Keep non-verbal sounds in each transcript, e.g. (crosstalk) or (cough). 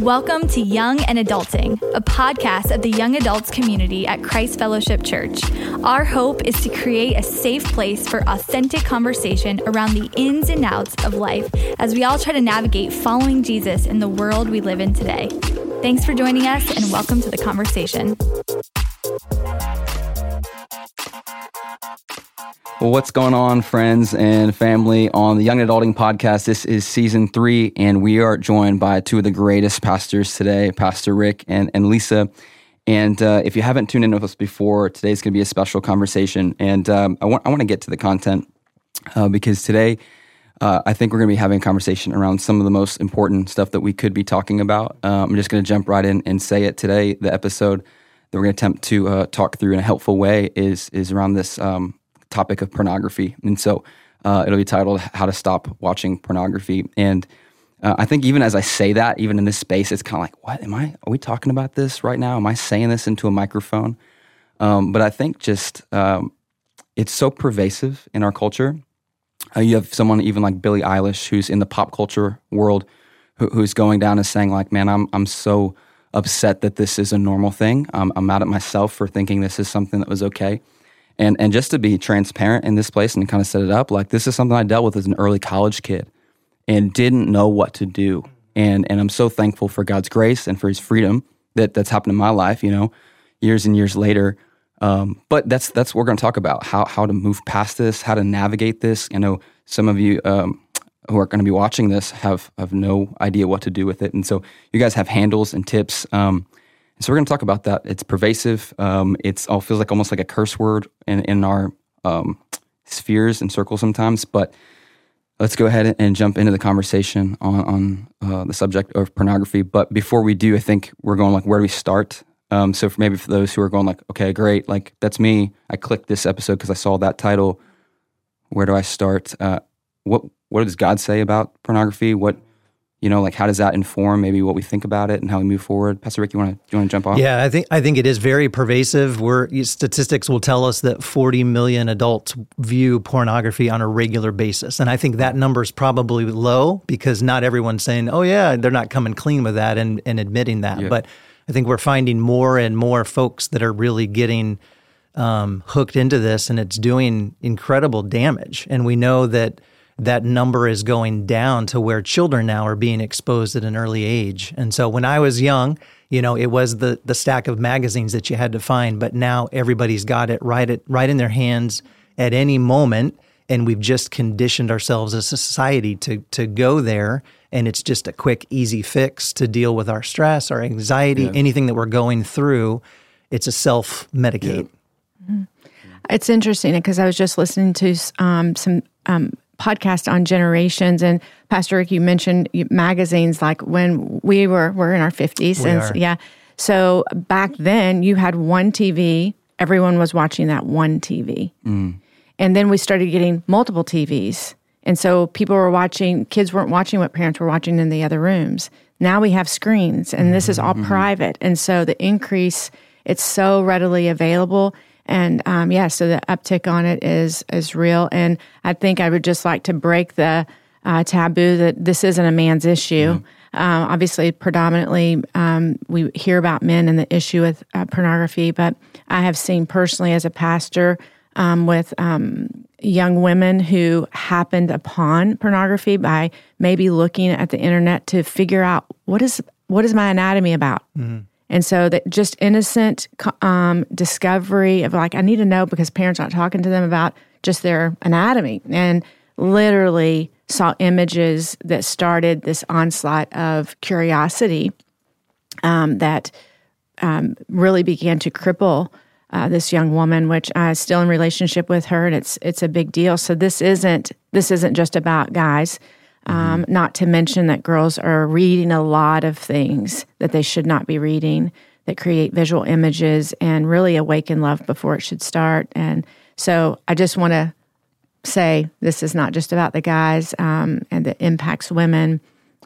Welcome to Young and Adulting, a podcast of the young adults community at Christ Fellowship Church. Our hope is to create a safe place for authentic conversation around the ins and outs of life as we all try to navigate following Jesus in the world we live in today. Thanks for joining us and welcome to the conversation. Well, what's going on, friends and family, on the Young Adulting Podcast? This is season three, and we are joined by two of the greatest pastors today, Pastor Rick and, and Lisa. And uh, if you haven't tuned in with us before, today's going to be a special conversation. And um, I, want, I want to get to the content uh, because today uh, I think we're going to be having a conversation around some of the most important stuff that we could be talking about. Um, I'm just going to jump right in and say it today. The episode that we're going to attempt to uh, talk through in a helpful way is, is around this. Um, topic of pornography. And so uh, it'll be titled How to Stop Watching Pornography. And uh, I think even as I say that, even in this space, it's kind of like, what am I? Are we talking about this right now? Am I saying this into a microphone? Um, but I think just um, it's so pervasive in our culture. Uh, you have someone even like Billie Eilish, who's in the pop culture world, who, who's going down and saying like, "Man, I'm I'm so upset that this is a normal thing. Um, I'm mad at myself for thinking this is something that was okay." And and just to be transparent in this place and kind of set it up, like this is something I dealt with as an early college kid and didn't know what to do. And and I'm so thankful for God's grace and for his freedom that that's happened in my life, you know, years and years later. Um, but that's that's what we're going to talk about how how to move past this, how to navigate this. I know some of you um, who are going to be watching this have have no idea what to do with it, and so you guys have handles and tips. Um, so we're going to talk about that. It's pervasive. Um, it's all feels like almost like a curse word in in our um, spheres and circles sometimes. But let's go ahead and jump into the conversation on on uh, the subject of pornography. But before we do, I think we're going like where do we start? Um, so for maybe for those who are going like, okay, great, like that's me. I clicked this episode because I saw that title. Where do I start? Uh, what what does God say about pornography? What you know like how does that inform maybe what we think about it and how we move forward? Pastor rick you want to you want to jump off? Yeah i think i think it is very pervasive. Where statistics will tell us that 40 million adults view pornography on a regular basis and i think that number is probably low because not everyone's saying oh yeah they're not coming clean with that and, and admitting that. Yeah. but i think we're finding more and more folks that are really getting um, hooked into this and it's doing incredible damage. And we know that that number is going down to where children now are being exposed at an early age. And so when I was young, you know, it was the the stack of magazines that you had to find, but now everybody's got it right at right in their hands at any moment and we've just conditioned ourselves as a society to to go there and it's just a quick easy fix to deal with our stress, our anxiety, yeah. anything that we're going through, it's a self medicate. Yeah. Mm-hmm. It's interesting because I was just listening to um, some um, podcast on generations and Pastor Rick, you mentioned magazines like when we were we're in our fifties and yeah. So back then you had one TV, everyone was watching that one TV. Mm. And then we started getting multiple TVs. And so people were watching, kids weren't watching what parents were watching in the other rooms. Now we have screens and this is all mm-hmm. private. And so the increase, it's so readily available. And um, yeah, so the uptick on it is is real. And I think I would just like to break the uh, taboo that this isn't a man's issue. Mm-hmm. Um, obviously, predominantly, um, we hear about men and the issue with uh, pornography, but I have seen personally as a pastor um, with um, young women who happened upon pornography by maybe looking at the internet to figure out what is what is my anatomy about. Mm-hmm. And so that just innocent um, discovery of like, I need to know because parents aren't talking to them about just their anatomy. And literally saw images that started this onslaught of curiosity um, that um, really began to cripple uh, this young woman, which I'm still in relationship with her, and it's it's a big deal. So this isn't this isn't just about guys. Um. Not to mention that girls are reading a lot of things that they should not be reading that create visual images and really awaken love before it should start. And so I just want to say this is not just about the guys um, and that impacts women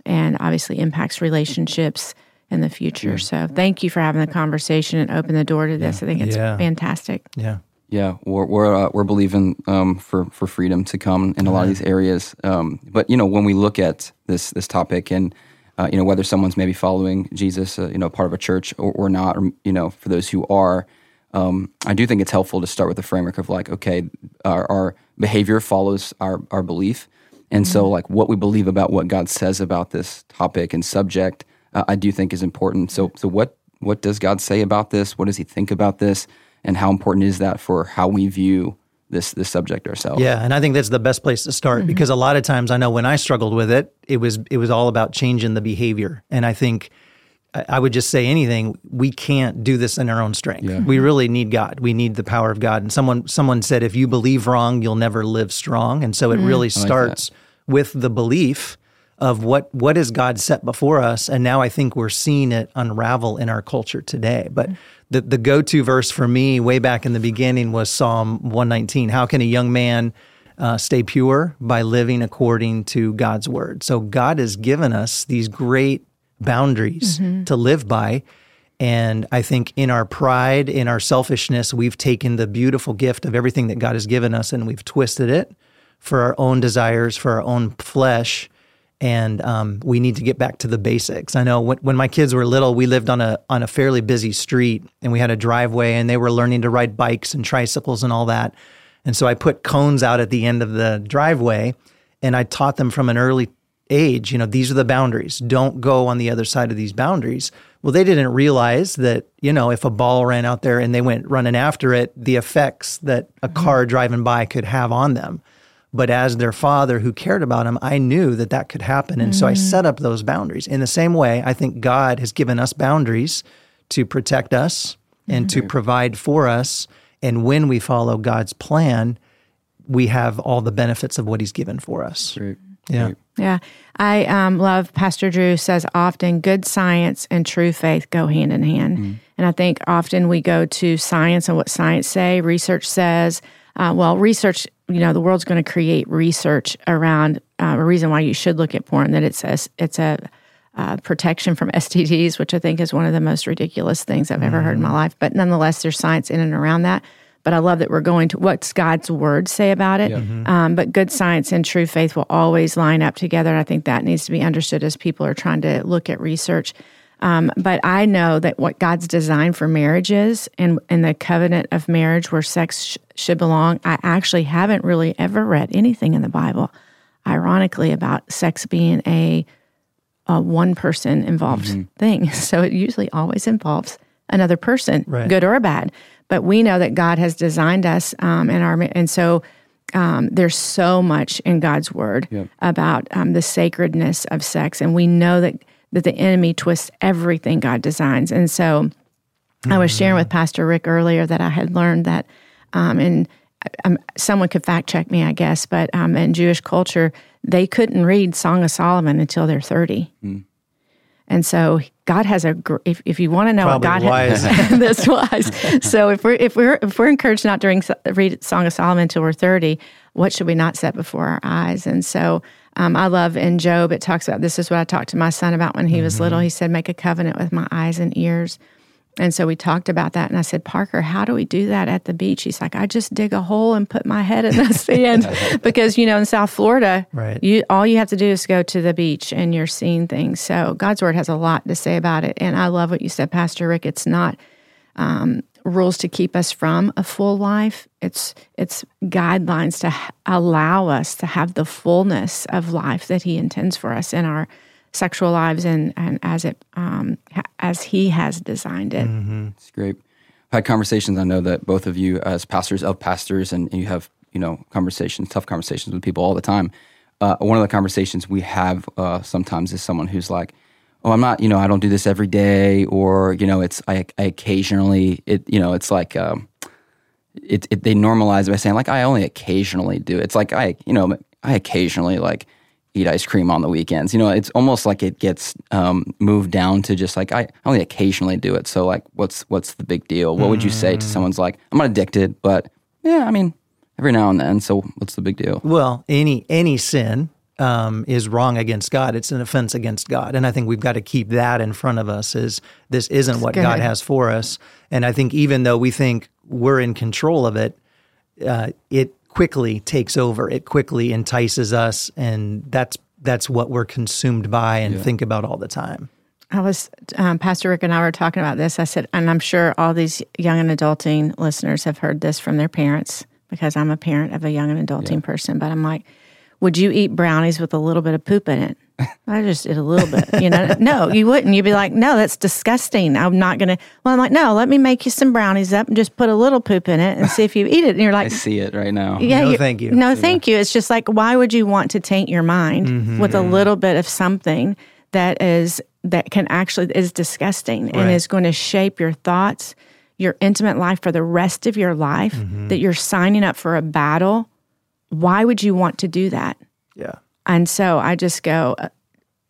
and obviously impacts relationships in the future. So thank you for having the conversation and open the door to this. I think it's yeah. fantastic. Yeah. Yeah, we're we're, uh, we're believing um, for for freedom to come in a lot of these areas. Um, but you know, when we look at this this topic, and uh, you know, whether someone's maybe following Jesus, uh, you know, part of a church or, or not, or, you know, for those who are, um, I do think it's helpful to start with the framework of like, okay, our, our behavior follows our, our belief. And mm-hmm. so, like, what we believe about what God says about this topic and subject, uh, I do think is important. So, so what what does God say about this? What does He think about this? And how important is that for how we view this this subject ourselves. Yeah, and I think that's the best place to start mm-hmm. because a lot of times I know when I struggled with it, it was it was all about changing the behavior, and I think I would just say anything. We can't do this in our own strength. Yeah. We really need God. We need the power of God. And someone someone said, if you believe wrong, you'll never live strong. And so it mm-hmm. really starts like with the belief of what what is God set before us. And now I think we're seeing it unravel in our culture today. But the, the go to verse for me way back in the beginning was Psalm 119. How can a young man uh, stay pure? By living according to God's word. So God has given us these great boundaries mm-hmm. to live by. And I think in our pride, in our selfishness, we've taken the beautiful gift of everything that God has given us and we've twisted it for our own desires, for our own flesh and um, we need to get back to the basics. I know when, when my kids were little, we lived on a on a fairly busy street, and we had a driveway, and they were learning to ride bikes and tricycles and all that. And so I put cones out at the end of the driveway, and I taught them from an early age, you know, these are the boundaries. Don't go on the other side of these boundaries. Well, they didn't realize that, you know, if a ball ran out there and they went running after it, the effects that a car driving by could have on them. But as their father who cared about them, I knew that that could happen. And mm. so I mm. set up those boundaries. In the same way, I think God has given us boundaries to protect us and mm-hmm. to provide for us. And when we follow God's plan, we have all the benefits of what He's given for us. Great. Yeah. Great. Yeah. I um, love Pastor Drew says often good science and true faith go hand in hand. Mm. And I think often we go to science and what science say, research says, uh, well, research, you know, the world's going to create research around uh, a reason why you should look at porn, that it's a, it's a uh, protection from (laughs) STDs, which I think is one of the most ridiculous things I've ever mm. heard in my mm-hmm. life. But nonetheless, there's science in and around that. But I love that we're going to what's God's word say about it. Yeah. Mm-hmm. Um, but good science and true faith will always line up together. And I think that needs to be understood as people are trying to look at research. Um, but I know that what God's design for marriage is, and in the covenant of marriage where sex sh- should belong, I actually haven't really ever read anything in the Bible, ironically, about sex being a, a one person involved mm-hmm. thing. (laughs) So it usually always involves another person, right. good or bad. But we know that God has designed us, um, and our and so. Um, there's so much in God's word yep. about um, the sacredness of sex, and we know that that the enemy twists everything God designs. And so mm-hmm. I was sharing with Pastor Rick earlier that I had learned that, um, and um, someone could fact check me, I guess, but um, in Jewish culture, they couldn't read Song of Solomon until they're 30. Mm. And so God has a if, if you want to know Probably what God wise. (laughs) has this wise. So if we're if we're if we're encouraged not to read, read Song of Solomon until we're 30, what should we not set before our eyes? And so um, I love in Job, it talks about this is what I talked to my son about when he mm-hmm. was little. He said, Make a covenant with my eyes and ears. And so we talked about that. And I said, Parker, how do we do that at the beach? He's like, I just dig a hole and put my head in the (laughs) sand. because, you know, in South Florida, right. you all you have to do is go to the beach and you're seeing things. So God's word has a lot to say about it. And I love what you said, Pastor Rick. It's not um, rules to keep us from a full life. It's it's guidelines to allow us to have the fullness of life that He intends for us in our sexual lives and and as it um, as He has designed it. Mm-hmm. It's great. I've had conversations. I know that both of you, as pastors of pastors, and you have you know conversations, tough conversations with people all the time. Uh, one of the conversations we have uh, sometimes is someone who's like oh, I'm not, you know, I don't do this every day, or you know, it's I, I occasionally, it, you know, it's like, um, it, it they normalize by saying like I only occasionally do. It. It's like I, you know, I occasionally like eat ice cream on the weekends. You know, it's almost like it gets um, moved down to just like I only occasionally do it. So like, what's what's the big deal? What would you say to mm. someone's like, I'm not addicted, but yeah, I mean, every now and then. So what's the big deal? Well, any any sin um, is wrong against God. It's an offense against God, and I think we've got to keep that in front of us. Is this isn't what God has for us? And I think even though we think we're in control of it, uh, it quickly takes over. It quickly entices us, and that's that's what we're consumed by and yeah. think about all the time. I was, um, Pastor Rick and I were talking about this. I said, and I'm sure all these young and adulting listeners have heard this from their parents because I'm a parent of a young and adulting yeah. person. But I'm like, would you eat brownies with a little bit of poop in it? I just did a little bit, you know. (laughs) no, you wouldn't. You'd be like, no, that's disgusting. I'm not going to. Well, I'm like, no, let me make you some brownies up and just put a little poop in it and see if you eat it. And you're like, I see it right now. Yeah, no, thank you. No, thank you. It's just like, why would you want to taint your mind mm-hmm. with a little bit of something that is that can actually is disgusting right. and is going to shape your thoughts, your intimate life for the rest of your life? Mm-hmm. That you're signing up for a battle. Why would you want to do that? Yeah. And so I just go, uh,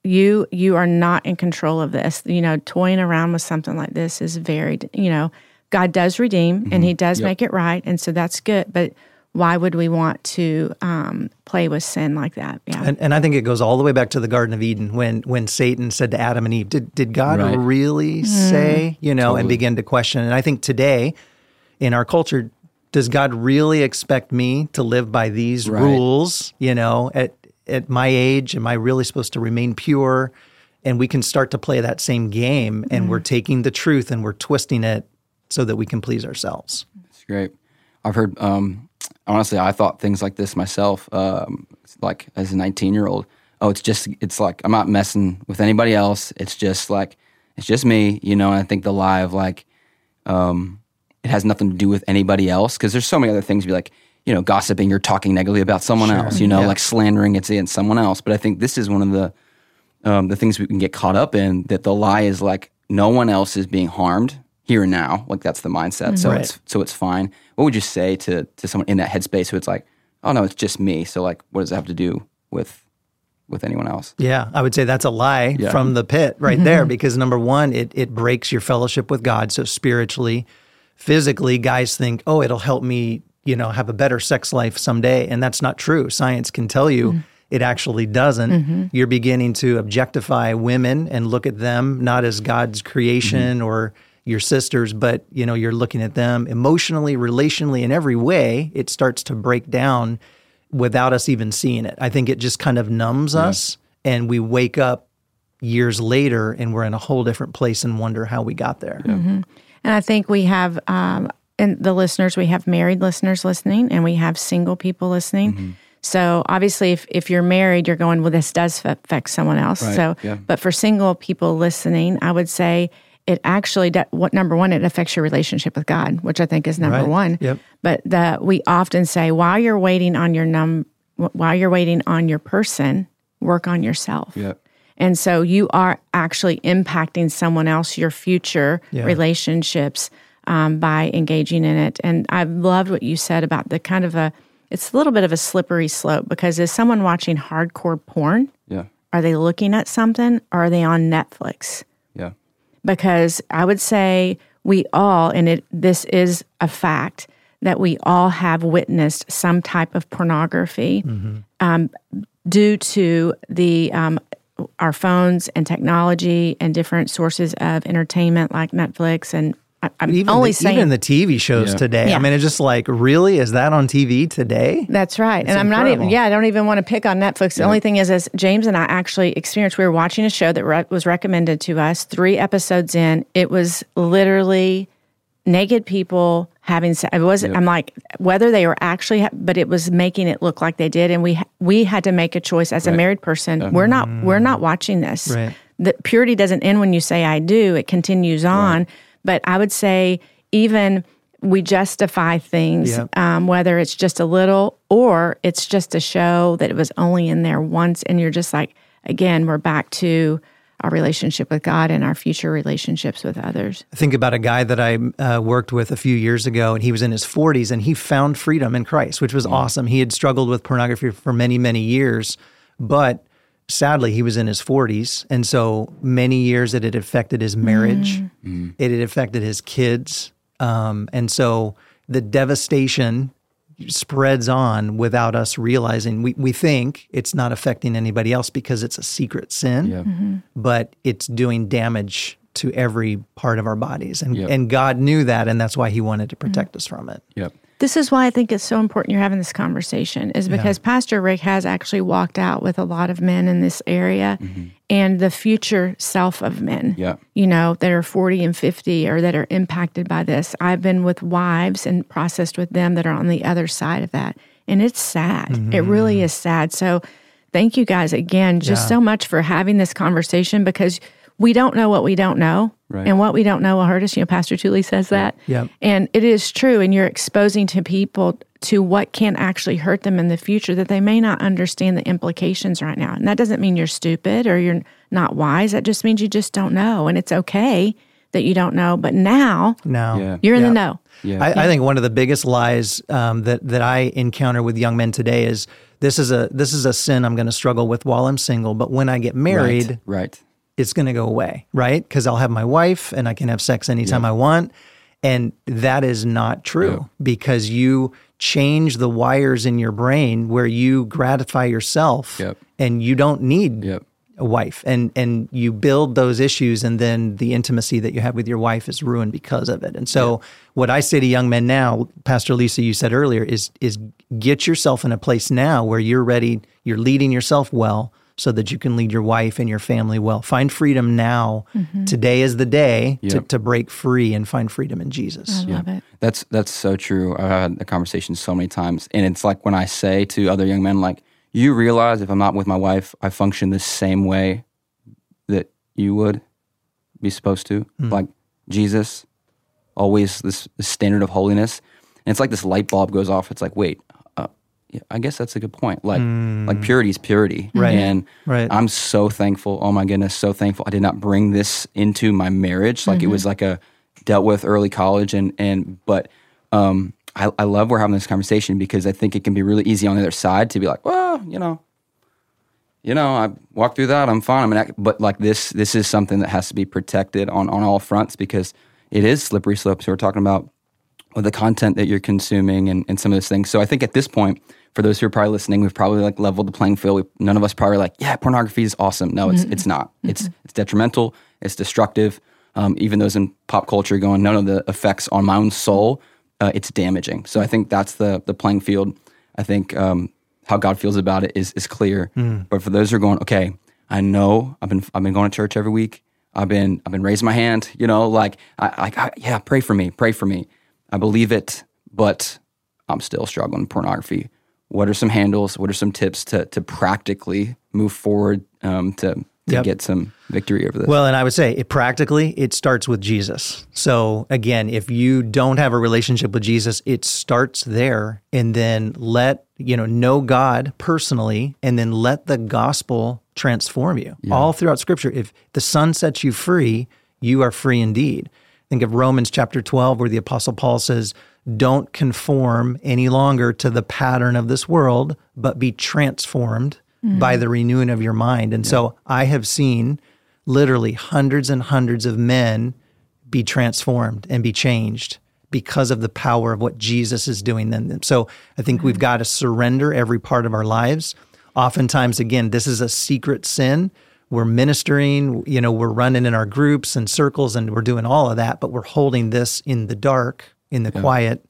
you you are not in control of this. You know, toying around with something like this is very, you know, God does redeem mm-hmm. and He does yep. make it right, and so that's good. But why would we want to um, play with sin like that? Yeah, and, and, I think it goes all the way back to the Garden of Eden when when Satan said to Adam and Eve, "Did did God right. really mm. say?" You know, totally. and begin to question. And I think today, in our culture, does God really expect me to live by these right. rules? You know, at at my age, am I really supposed to remain pure? And we can start to play that same game, and mm we're taking the truth and we're twisting it so that we can please ourselves. That's great. I've heard, um, honestly, I thought things like this myself, um, like as a 19 year old. Oh, it's just, it's like, I'm not messing with anybody else. It's just like, it's just me, you know. And I think the lie of like, um, it has nothing to do with anybody else because there's so many other things. Be like, you know, gossiping or talking negatively about someone sure. else, you know, yeah. like slandering it's against someone else. But I think this is one of the um, the things we can get caught up in that the lie is like no one else is being harmed here and now. Like that's the mindset. Mm-hmm. So right. it's so it's fine. What would you say to to someone in that headspace who it's like, oh no, it's just me. So like, what does it have to do with with anyone else? Yeah, I would say that's a lie yeah. from the pit right mm-hmm. there because number one, it it breaks your fellowship with God. So spiritually, physically, guys think, oh, it'll help me you know, have a better sex life someday. And that's not true. Science can tell you mm-hmm. it actually doesn't. Mm-hmm. You're beginning to objectify women and look at them not as God's creation mm-hmm. or your sisters, but you know, you're looking at them emotionally, relationally, in every way. It starts to break down without us even seeing it. I think it just kind of numbs yeah. us and we wake up years later and we're in a whole different place and wonder how we got there. Yeah. Mm-hmm. And I think we have um, and the listeners, we have married listeners listening and we have single people listening. Mm-hmm. So obviously, if, if you're married, you're going, well, this does affect someone else. Right. So, yeah. but for single people listening, I would say it actually, what number one, it affects your relationship with God, which I think is number right. one. Yep. But the, we often say while you're waiting on your num, while you're waiting on your person, work on yourself. Yep. And so you are actually impacting someone else, your future yeah. relationships um, by engaging in it. And I loved what you said about the kind of a, it's a little bit of a slippery slope because is someone watching hardcore porn? Yeah. Are they looking at something or are they on Netflix? Yeah. Because I would say we all, and it this is a fact, that we all have witnessed some type of pornography mm-hmm. um, due to the um, our phones and technology and different sources of entertainment like Netflix and I'm even only the, saying even the TV shows yeah. today. Yeah. I mean, it's just like, really, is that on TV today? That's right. It's and I'm incredible. not even. Yeah, I don't even want to pick on Netflix. The yeah. only thing is, is James and I actually experienced. We were watching a show that re- was recommended to us. Three episodes in, it was literally naked people having. It wasn't. Yep. I'm like whether they were actually, ha- but it was making it look like they did, and we we had to make a choice as right. a married person. We're not we're not watching this. Right. The purity doesn't end when you say I do. It continues on. Right but I would say even we justify things, yep. um, whether it's just a little or it's just a show that it was only in there once, and you're just like, again, we're back to our relationship with God and our future relationships with others. I think about a guy that I uh, worked with a few years ago, and he was in his 40s, and he found freedom in Christ, which was mm. awesome. He had struggled with pornography for many, many years, but sadly, he was in his 40s. And so many years that it had affected his marriage, mm. mm. it had affected his kids. Um, and so the devastation spreads on without us realizing. We, we think it's not affecting anybody else because it's a secret sin, yep. mm-hmm. but it's doing damage to every part of our bodies. And, yep. and God knew that, and that's why He wanted to protect mm-hmm. us from it. Yep. This is why I think it's so important you're having this conversation, is because yeah. Pastor Rick has actually walked out with a lot of men in this area mm-hmm. and the future self of men, yeah. you know, that are 40 and 50 or that are impacted by this. I've been with wives and processed with them that are on the other side of that. And it's sad. Mm-hmm. It really is sad. So thank you guys again just yeah. so much for having this conversation because we don't know what we don't know. Right. And what we don't know will hurt us. You know, Pastor Julie says that. Yeah. And it is true. And you're exposing to people to what can actually hurt them in the future that they may not understand the implications right now. And that doesn't mean you're stupid or you're not wise. That just means you just don't know. And it's okay that you don't know. But now, now yeah. you're in yeah. the know. Yeah. I, I, think one of the biggest lies um, that that I encounter with young men today is this is a this is a sin I'm going to struggle with while I'm single, but when I get married, right, right it's going to go away, right? Because I'll have my wife and I can have sex anytime yeah. I want. And that is not true yeah. because you change the wires in your brain where you gratify yourself yep. and you don't need yep. a wife. And and you build those issues and then the intimacy that you have with your wife is ruined because of it. And so yep. what I say to young men now, Pastor Lisa, you said earlier, is is get yourself in a place now where you're ready, you're leading yourself well so that you can lead your wife and your family well. Find freedom now. Mm-hmm. Today is the day yep. to, to break free and find freedom in Jesus. I love yeah. it. That's that's so true. I've had the conversation so many times. And it's like when I say to other young men, like, you realize if I'm not with my wife, I function the same way that you would be supposed to. Mm. Like Jesus, always this, this standard of holiness. And it's like this light bulb goes off. It's like, wait, I guess that's a good point. Like mm. like purity is purity, right? And right. I'm so thankful. Oh my goodness, so thankful. I did not bring this into my marriage. Like mm-hmm. it was like a dealt with early college, and and but um, I, I love we're having this conversation because I think it can be really easy on the other side to be like, well, you know, you know, I walked through that. I'm fine. I mean, but like this, this is something that has to be protected on on all fronts because it is slippery slopes. we're talking about with the content that you're consuming and, and some of those things. So I think at this point, for those who are probably listening, we've probably like leveled the playing field. We, none of us probably like, yeah, pornography is awesome. No, it's mm-hmm. it's not. Mm-hmm. It's it's detrimental. It's destructive. Um, even those in pop culture going, none of the effects on my own soul. Uh, it's damaging. So I think that's the the playing field. I think um, how God feels about it is is clear. Mm. But for those who are going, okay, I know I've been I've been going to church every week. I've been I've been raising my hand. You know, like I, like I, yeah, pray for me, pray for me. I believe it, but I'm still struggling with pornography what are some handles? What are some tips to to practically move forward um, to to yep. get some victory over this? Well, and I would say it practically it starts with Jesus. So again, if you don't have a relationship with Jesus, it starts there, and then let you know know God personally, and then let the gospel transform you yeah. all throughout Scripture. If the Son sets you free, you are free indeed. Think of Romans chapter twelve, where the Apostle Paul says don't conform any longer to the pattern of this world, but be transformed mm-hmm. by the renewing of your mind. And yeah. so I have seen literally hundreds and hundreds of men be transformed and be changed because of the power of what Jesus is doing then. So I think mm-hmm. we've got to surrender every part of our lives. Oftentimes, again, this is a secret sin. We're ministering, you know, we're running in our groups and circles and we're doing all of that, but we're holding this in the dark in the yeah. quiet,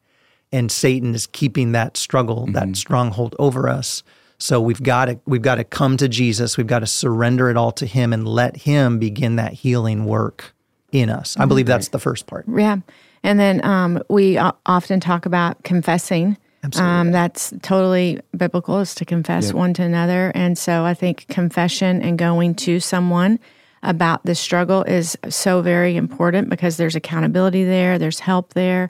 and Satan is keeping that struggle, mm-hmm. that stronghold over us. So we've got to we've got to come to Jesus. We've got to surrender it all to Him and let Him begin that healing work in us. Mm-hmm. I believe that's the first part. Yeah, and then um, we often talk about confessing. Um, that's totally biblical is to confess yep. one to another. And so I think confession and going to someone about the struggle is so very important because there's accountability there, there's help there.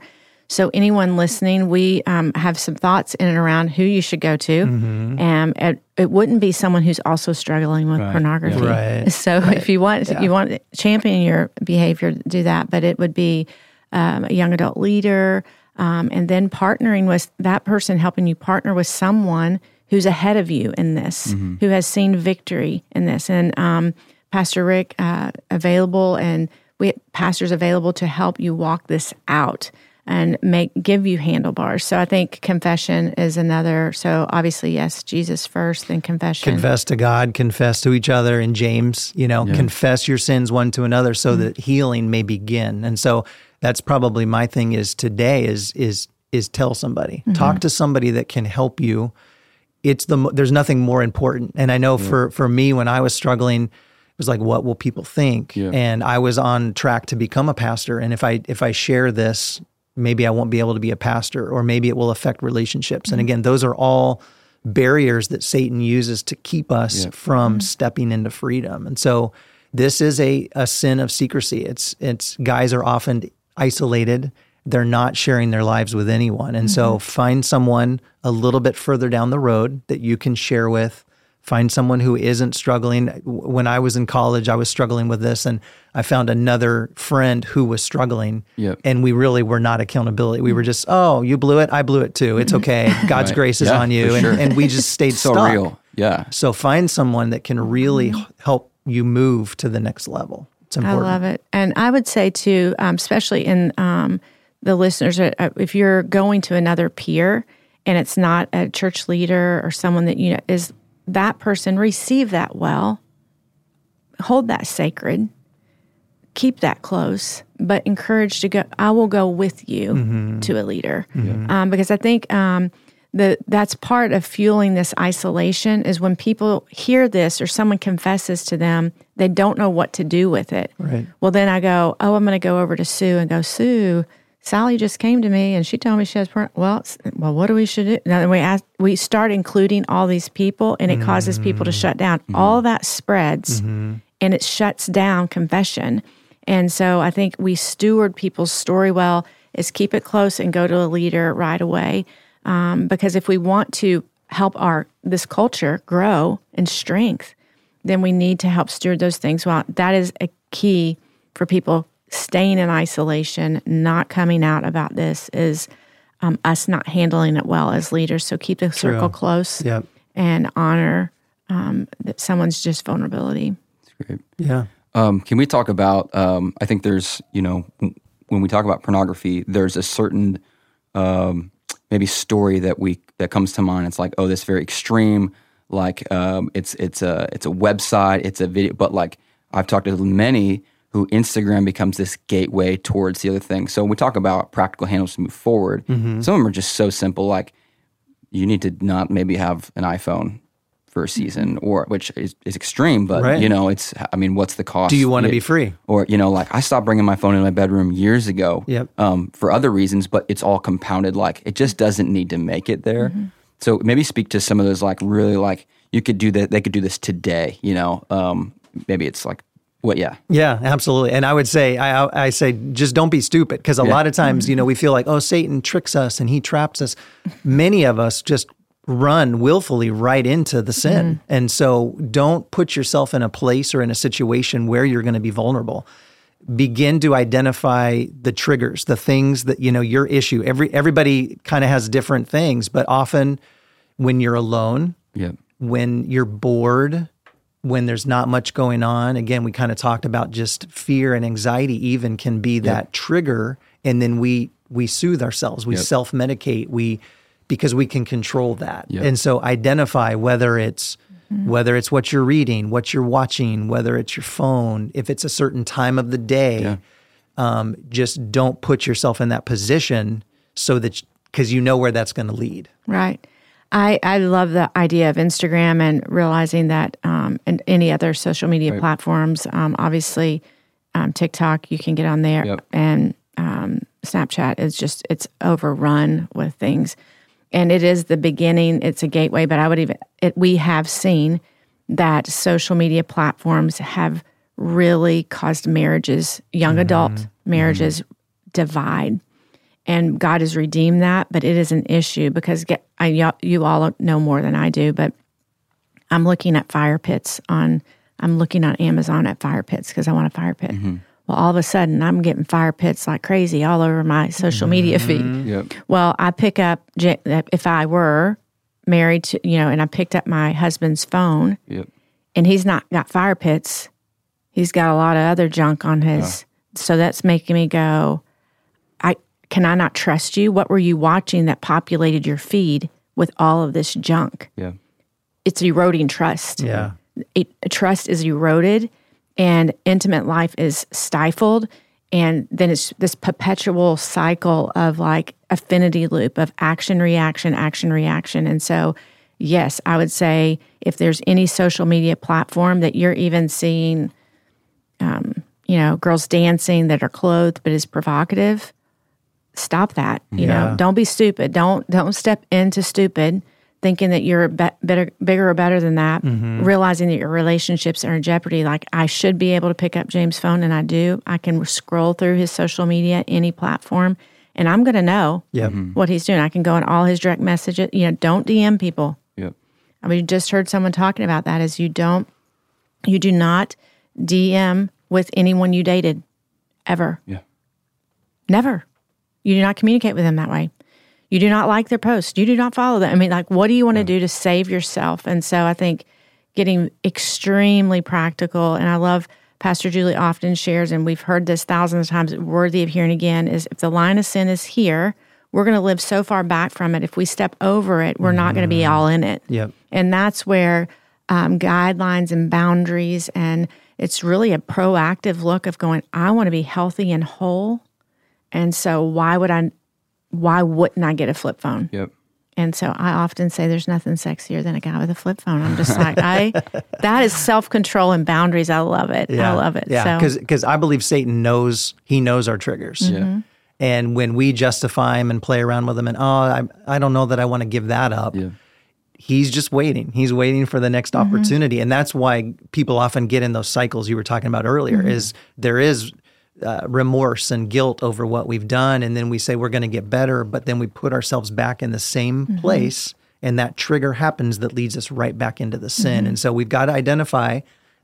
So, anyone listening, we um, have some thoughts in and around who you should go to. Mm-hmm. And it, it, wouldn't be someone who's also struggling with right. pornography. Yeah. Right. (laughs) So, right. if you want, yeah. you want champion your behavior, do that. But it would be um, a young adult leader, um, and then partnering with that person, helping you partner with someone who's ahead of you in this, mm-hmm. who has seen victory in this. And um, Pastor Rick uh, available, and we pastors available to help you walk this out and make give you handlebars. So I think confession is another. So obviously, yes, Jesus first, then confession. Confess to God, confess to each other. In James, you know, yeah. confess your sins one to another, so mm-hmm. that healing may begin. And so that's probably my thing. Is today is is is tell somebody. Mm-hmm. Talk to somebody that can help you. It's the there's nothing more important. And I know yeah. for for me when I was struggling, it was like what will people think? Yeah. And I was on track to become a pastor and if I if I share this, maybe I won't be able to be a pastor or maybe it will affect relationships. Mm-hmm. And again, those are all barriers that Satan uses to keep us yeah. from mm-hmm. stepping into freedom. And so this is a, a sin of secrecy. It's it's guys are often isolated. They're not sharing their lives with anyone. And mm-hmm. so find someone a little bit further down the road that you can share with. Find someone who isn't struggling. When I was in college, I was struggling with this, and I found another friend who was struggling. Yep. And we really were not accountability. We were just, oh, you blew it, I blew it too. It's okay. (laughs) God's right. grace is yeah, on you. And, and, we just stayed (laughs) so stuck. real. Yeah. So find someone that can really mm-hmm. help you move to the next level. It's important. I love it. And I would say too, um, especially in um, the listeners, uh, uh, if you're going to another peer and it's not a church leader or someone that you know is that person receive that well, hold that sacred, keep that close, but encourage to go. I will go with you mm-hmm. to a leader mm-hmm. um, because I think um, the that's part of fueling this isolation is when people hear this or someone confesses to them they don't know what to do with it right well then i go oh i'm going to go over to sue and go sue sally just came to me and she told me she has well well what do we should do now we ask, we start including all these people and it mm-hmm. causes people to mm-hmm. shut down mm-hmm. all that spreads mm-hmm. and it shuts down confession and so i think we steward people's story well is keep it close and go to a leader right away um, because if we want to help our this culture grow in strength, then we need to help steward those things well. That is a key for people staying in isolation, not coming out about this is um, us not handling it well as leaders. So keep the circle True. close yep. and honor um, that someone's just vulnerability. That's great. Yeah. Um, can we talk about? Um, I think there's, you know, when we talk about pornography, there's a certain um, maybe story that we that comes to mind. It's like, oh, this very extreme. Like um, it's it's a it's a website, it's a video, but like I've talked to many who Instagram becomes this gateway towards the other thing. So when we talk about practical handles to move forward, mm-hmm. some of them are just so simple. Like you need to not maybe have an iPhone for a season, or which is, is extreme, but right. you know, it's. I mean, what's the cost? Do you want to be free? Or you know, like I stopped bringing my phone in my bedroom years ago. Yep. Um, for other reasons, but it's all compounded. Like it just doesn't need to make it there. Mm-hmm. So maybe speak to some of those like really like you could do that. They could do this today. You know, um, maybe it's like what yeah yeah absolutely and i would say i i say just don't be stupid because a yeah. lot of times you know we feel like oh satan tricks us and he traps us many of us just run willfully right into the sin. Mm-hmm. And so don't put yourself in a place or in a situation where you're going to be vulnerable. Begin to identify the triggers, the things that, you know, your issue. Every everybody kind of has different things, but often when you're alone, yep. when you're bored, when there's not much going on, again, we kind of talked about just fear and anxiety even can be that yep. trigger and then we we soothe ourselves, we yep. self-medicate, we because we can control that. Yep. And so identify whether it's mm-hmm. whether it's what you're reading, what you're watching, whether it's your phone, if it's a certain time of the day. Yeah. Um, just don't put yourself in that position so that because you know where that's going to lead. Right. I, I love the idea of Instagram and realizing that um, and any other social media right. platforms. Um, obviously, um, TikTok you can get on there, yep. and um, Snapchat is just it's overrun with things and it is the beginning. It's a gateway, but I would even it, we have seen that social media platforms have really caused marriages, young mm-hmm. adult marriages, mm-hmm. divide. And God has redeemed that, but it is an issue because get, I, you all know more than I do. But I'm looking at fire pits on. I'm looking on Amazon at fire pits because I want a fire pit. Mm-hmm. Well, all of a sudden, I'm getting fire pits like crazy all over my social media feed. Mm-hmm. Yep. Well, I pick up if I were married to you know, and I picked up my husband's phone, yep. and he's not got fire pits. He's got a lot of other junk on his. So that's making me go. I can I not trust you? What were you watching that populated your feed with all of this junk? Yeah, it's eroding trust. Yeah, it, trust is eroded and intimate life is stifled and then it's this perpetual cycle of like affinity loop of action reaction action reaction and so yes i would say if there's any social media platform that you're even seeing um, you know girls dancing that are clothed but is provocative stop that you yeah. know don't be stupid don't don't step into stupid thinking that you're be- better, bigger or better than that, mm-hmm. realizing that your relationships are in jeopardy. Like I should be able to pick up James' phone, and I do. I can scroll through his social media, any platform, and I'm going to know yep. Mm-hmm. what he's doing. I can go in all his direct messages. You know, don't DM people. Yep. I mean, just heard someone talking about that. Is you don't, you do not DM with anyone you dated, ever. Yeah. Never. You do not communicate with them that way. You do not like their posts. You do not follow them. I mean, like, what do you want to do to save yourself? And so I think getting extremely practical, and I love Pastor Julie often shares, and we've heard this thousands of times, worthy of hearing again, is if the line of sin is here, we're going to live so far back from it. If we step over it, we're mm-hmm. not going to be all in it. Yep. And that's where um, guidelines and boundaries, and it's really a proactive look of going, I want to be healthy and whole. And so, why would I why wouldn't I get a flip phone? Yep. And so I often say there's nothing sexier than a guy with a flip phone. I'm just like, I (laughs) that is self control and boundaries. I love it. Yeah. I love it. Yeah, because so. because I believe Satan knows he knows our triggers. Mm-hmm. Yeah. And when we justify him and play around with him, and oh, I I don't know that I want to give that up. Yeah. He's just waiting. He's waiting for the next mm-hmm. opportunity, and that's why people often get in those cycles you were talking about earlier. Mm-hmm. Is there is uh, remorse and guilt over what we've done, and then we say we're going to get better, but then we put ourselves back in the same mm-hmm. place, and that trigger happens that leads us right back into the sin. Mm-hmm. And so we've got to identify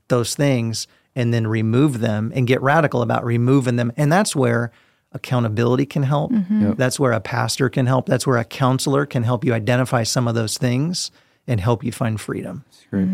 those things and then remove them and get radical about removing them. And that's where accountability can help. Mm-hmm. Yep. That's where a pastor can help. That's where a counselor can help you identify some of those things and help you find freedom. That's great.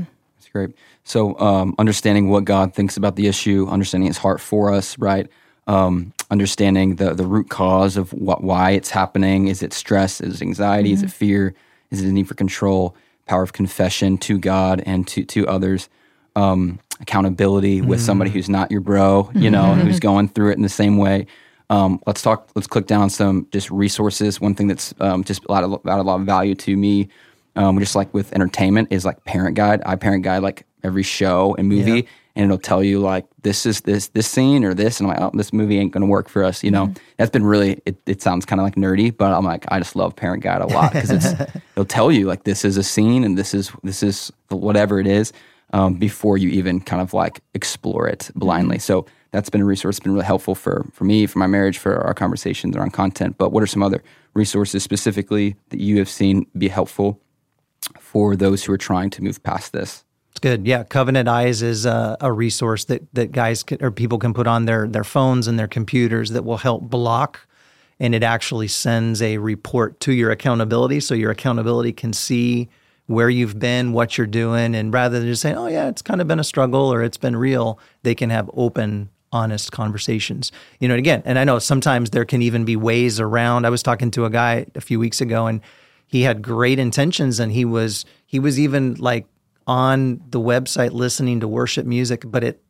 Mm-hmm. That's great. So, um, understanding what God thinks about the issue, understanding His heart for us, right? Um, understanding the the root cause of what why it's happening. Is it stress? Is it anxiety? Mm-hmm. Is it mm-hmm. fear? Is it a need for control? Power of confession to God and to to others. Um, accountability mm-hmm. with somebody who's not your bro, you know, mm-hmm. who's (laughs) going through it in the same way. Um, let's talk. Let's click down some just resources. One thing that's um, just a lot of, a lot of value to me, um, just like with entertainment, is like Parent Guide. I Parent Guide like every show and movie, yeah. and it'll tell you like this is this this scene or this, and I'm like, oh, this movie ain't gonna work for us. You know, mm-hmm. that's been really. It, it sounds kind of like nerdy, but I'm like, I just love Parent Guide a lot because it's (laughs) it'll tell you like this is a scene and this is this is whatever it is um, before you even kind of like explore it blindly. Mm-hmm. So that's been a resource. been really helpful for for me, for my marriage, for our conversations around content. But what are some other resources specifically that you have seen be helpful for those who are trying to move past this? It's good. Yeah, Covenant Eyes is a, a, resource that that guys can, or people can put on their their phones and their computers that will help block, and it actually sends a report to your accountability, so your accountability can see where you've been, what you're doing, and rather than just saying, "Oh yeah, it's kind of been a struggle" or "It's been real," they can have open honest conversations. You know, and again, and I know sometimes there can even be ways around. I was talking to a guy a few weeks ago and he had great intentions and he was he was even like on the website listening to worship music, but it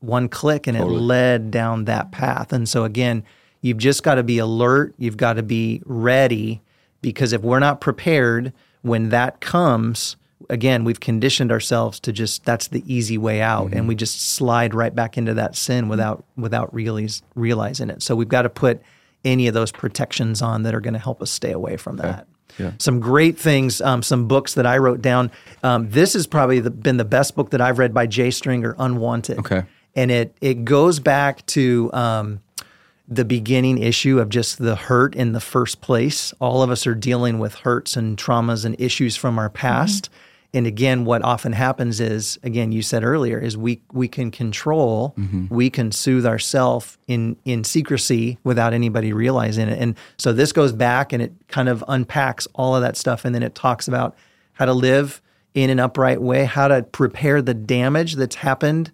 one click and totally. it led down that path. And so again, you've just got to be alert, you've got to be ready because if we're not prepared when that comes, again, we've conditioned ourselves to just that's the easy way out mm-hmm. and we just slide right back into that sin without without really realizing it. So we've got to put any of those protections on that are going to help us stay away from that. Yeah. Some great things, um, some books that I wrote down. Um, this has probably the, been the best book that I've read by Jay Stringer, Unwanted. Okay. And it it goes back to um, the beginning issue of just the hurt in the first place. All of us are dealing with hurts and traumas and issues from our past. Mm-hmm. And again, what often happens is, again, you said earlier, is we we can control, mm-hmm. we can soothe ourselves in in secrecy without anybody realizing it. And so this goes back and it kind of unpacks all of that stuff, and then it talks about how to live in an upright way, how to prepare the damage that's happened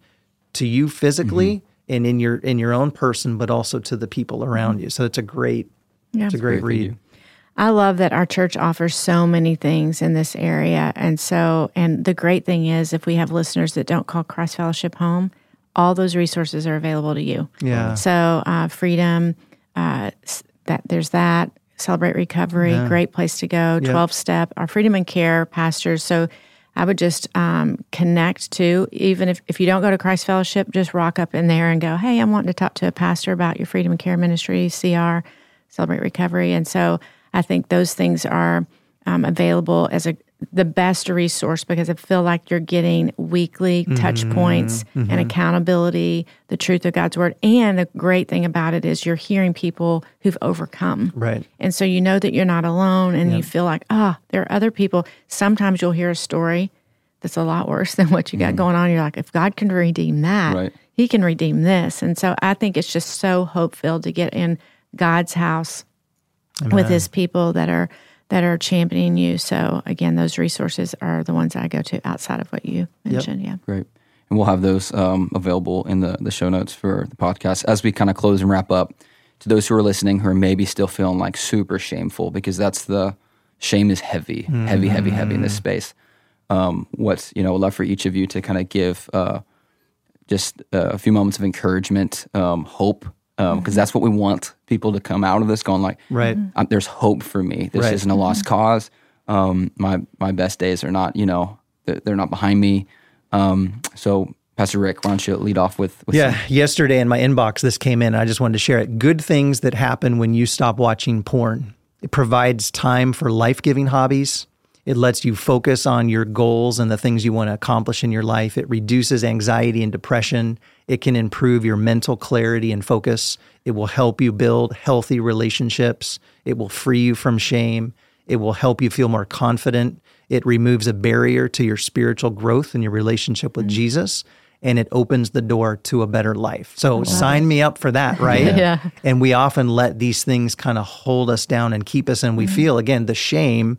to you physically mm-hmm. and in your in your own person, but also to the people around mm-hmm. you. So it's a great, yeah. it's a great, great read. I love that our church offers so many things in this area. And so, and the great thing is, if we have listeners that don't call Christ Fellowship home, all those resources are available to you. Yeah. So uh, freedom, uh, that there's that. Celebrate Recovery, yeah. great place to go. Twelve Step, our Freedom and Care pastors. So I would just um, connect to even if if you don't go to Christ Fellowship, just rock up in there and go, hey, I'm wanting to talk to a pastor about your Freedom and Care ministry, CR, Celebrate Recovery, and so I think those things are um, available as a the best resource because I feel like you're getting weekly touch mm-hmm, points mm-hmm. and accountability, the truth of God's word. And the great thing about it is you're hearing people who've overcome. Right. And so you know that you're not alone and you feel like, ah, oh, there are other people. Sometimes you'll hear a story that's a lot worse than what you got mm. going on. You're like, if God can redeem that, right. he can redeem this. And so I think it's just so hope filled to get in God's house Amen. with his people that are that are championing you. So again, those resources are the ones I go to outside of what you mentioned. Yep. Yeah. Great. And we'll have those um, available in the, the show notes for the podcast as we kind of close and wrap up. To those who are listening who are maybe still feeling like super shameful because that's the shame is heavy, mm-hmm. heavy, heavy, heavy in this mm-hmm. space. Um, what's you know, love for each of you to kind of give uh, just a few moments of encouragement, um, hope, because um, mm-hmm. that's what we want people to come out of this going like, right? Mm-hmm. there's hope for me. This right. isn't a lost mm-hmm. cause. Um, my my best days are not, you know, they're, they're not behind me. Um, so, Pastor Rick, why don't you lead off with? with yeah, some- yesterday in my inbox, this came in. I just wanted to share it. Good things that happen when you stop watching porn. It provides time for life giving hobbies. It lets you focus on your goals and the things you want to accomplish in your life. It reduces anxiety and depression. It can improve your mental clarity and focus. It will help you build healthy relationships. It will free you from shame. It will help you feel more confident. It removes a barrier to your spiritual growth and your relationship with mm-hmm. Jesus. And it opens the door to a better life. So sign me up for that, right? yeah. And we often let these things kind of hold us down and keep us, and we mm-hmm. feel again the shame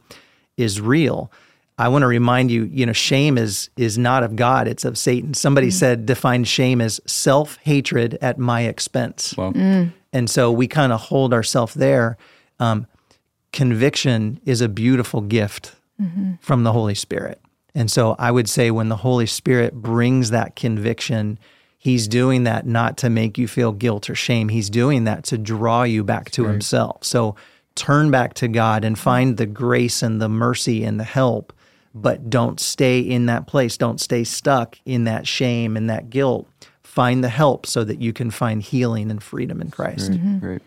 is real. I want to remind you, you know, shame is is not of God, it's of Satan. Somebody mm. said define shame as self-hatred at my expense. Wow. Mm. And so we kind of hold ourselves there. Um, conviction is a beautiful gift mm-hmm. from the Holy Spirit. And so I would say when the Holy Spirit brings that conviction, he's doing that not to make you feel guilt or shame. He's doing that to draw you back to right. himself. So turn back to God and find the grace and the mercy and the help, but don't stay in that place. Don't stay stuck in that shame and that guilt. Find the help so that you can find healing and freedom in Christ. Mm-hmm.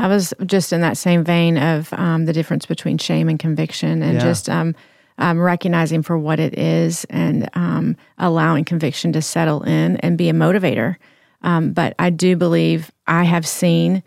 I was just in that same vein of um, the difference between shame and conviction and yeah. just um, um, recognizing for what it is and um, allowing conviction to settle in and be a motivator. Um, but I do believe I have seen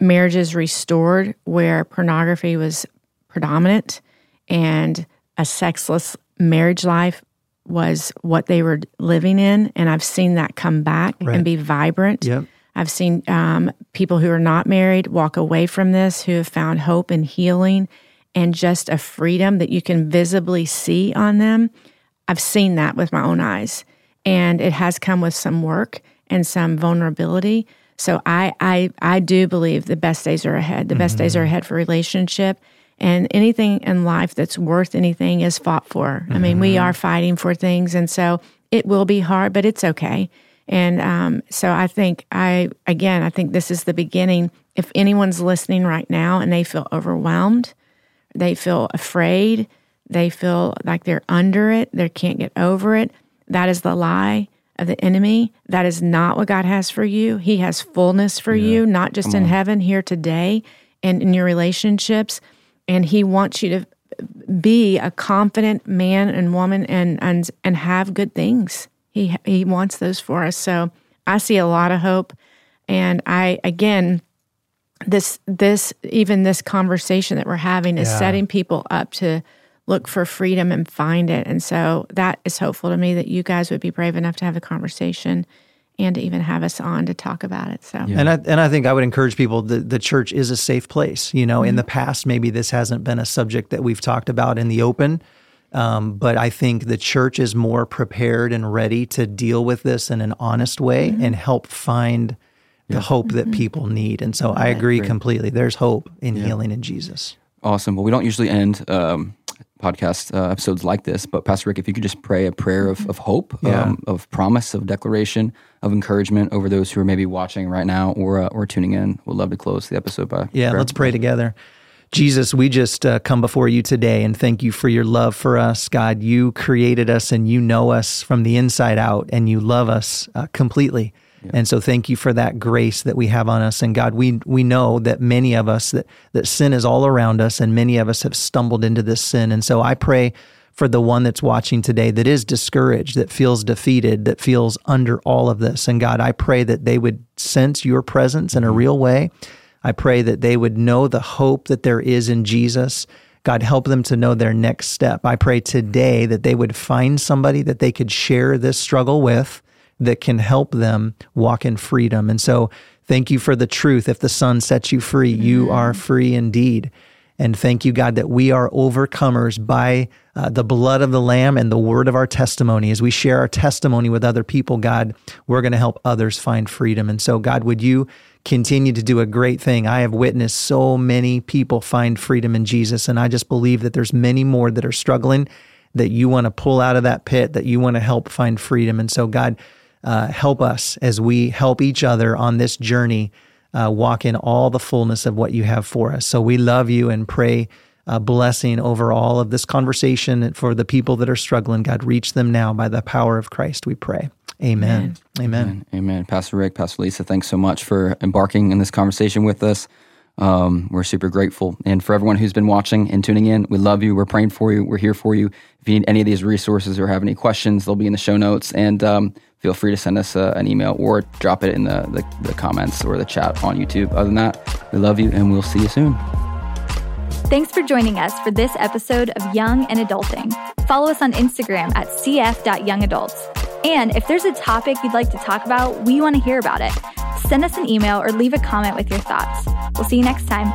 marriages restored where pornography was predominant and a sexless marriage life was what they were living in. And I've seen that come back right. and be vibrant. Yep. I've seen um, people who are not married walk away from this who have found hope and healing and just a freedom that you can visibly see on them. I've seen that with my own eyes. And it has come with some work and some vulnerability. So I I I do believe the best days are ahead. The mm-hmm. best days are mm-hmm. ahead for relationship. And anything in life that's worth anything is fought for. Mm-hmm. I mean, we are mm-hmm. fighting for things, and so it will be hard, but it's okay. And um, so I think I again I think this is the beginning. If anyone's listening right now and they feel overwhelmed, they feel afraid, they feel like they're under it, they can't get over it. That is the lie of the enemy. That is not what God has for you. He has fullness for yeah. you, not just in heaven, here today, and in your relationships. And He wants you to be a confident man and woman and and and have good things. He He wants those for us. So I see a lot of hope, and I again. This, this, even this conversation that we're having is yeah. setting people up to look for freedom and find it. And so that is hopeful to me that you guys would be brave enough to have a conversation and to even have us on to talk about it. So, yeah. and I and I think I would encourage people that the church is a safe place. You know, mm-hmm. in the past, maybe this hasn't been a subject that we've talked about in the open. Um, but I think the church is more prepared and ready to deal with this in an honest way mm-hmm. and help find the hope that mm-hmm. people need. And so I agree completely. There's hope in yeah. healing in Jesus. Awesome. Well, we don't usually end um, podcast uh, episodes like this. But Pastor Rick, if you could just pray a prayer of, of hope, yeah. um, of promise, of declaration, of encouragement over those who are maybe watching right now or uh, or tuning in, we'd love to close the episode by yeah. Prayer. Let's pray together. Jesus, we just uh, come before you today and thank you for your love for us. God, you created us and you know us from the inside out and you love us uh, completely. Yeah. And so thank you for that grace that we have on us. And God, we we know that many of us that that sin is all around us and many of us have stumbled into this sin. And so I pray for the one that's watching today that is discouraged, that feels defeated, that feels under all of this. And God, I pray that they would sense your presence in a mm-hmm. real way. I pray that they would know the hope that there is in Jesus. God, help them to know their next step. I pray today that they would find somebody that they could share this struggle with that can help them walk in freedom. And so, thank you for the truth. If the Son sets you free, you are free indeed. And thank you, God, that we are overcomers by uh, the blood of the Lamb and the word of our testimony. As we share our testimony with other people, God, we're going to help others find freedom. And so, God, would you continue to do a great thing? I have witnessed so many people find freedom in Jesus, and I just believe that there's many more that are struggling that you want to pull out of that pit, that you want to help find freedom. And so, God, uh, help us as we help each other on this journey uh, walk in all the fullness of what you have for us. So we love you and pray a blessing over all of this conversation and for the people that are struggling. God, reach them now by the power of Christ, we pray. Amen. Amen. Amen. Amen. Pastor Rick, Pastor Lisa, thanks so much for embarking in this conversation with us. Um, we're super grateful. And for everyone who's been watching and tuning in, we love you. We're praying for you. We're here for you. If you need any of these resources or have any questions, they'll be in the show notes. And um, feel free to send us uh, an email or drop it in the, the, the comments or the chat on YouTube. Other than that, we love you and we'll see you soon. Thanks for joining us for this episode of Young and Adulting. Follow us on Instagram at cf.youngadults. And if there's a topic you'd like to talk about, we want to hear about it. Send us an email or leave a comment with your thoughts. We'll see you next time.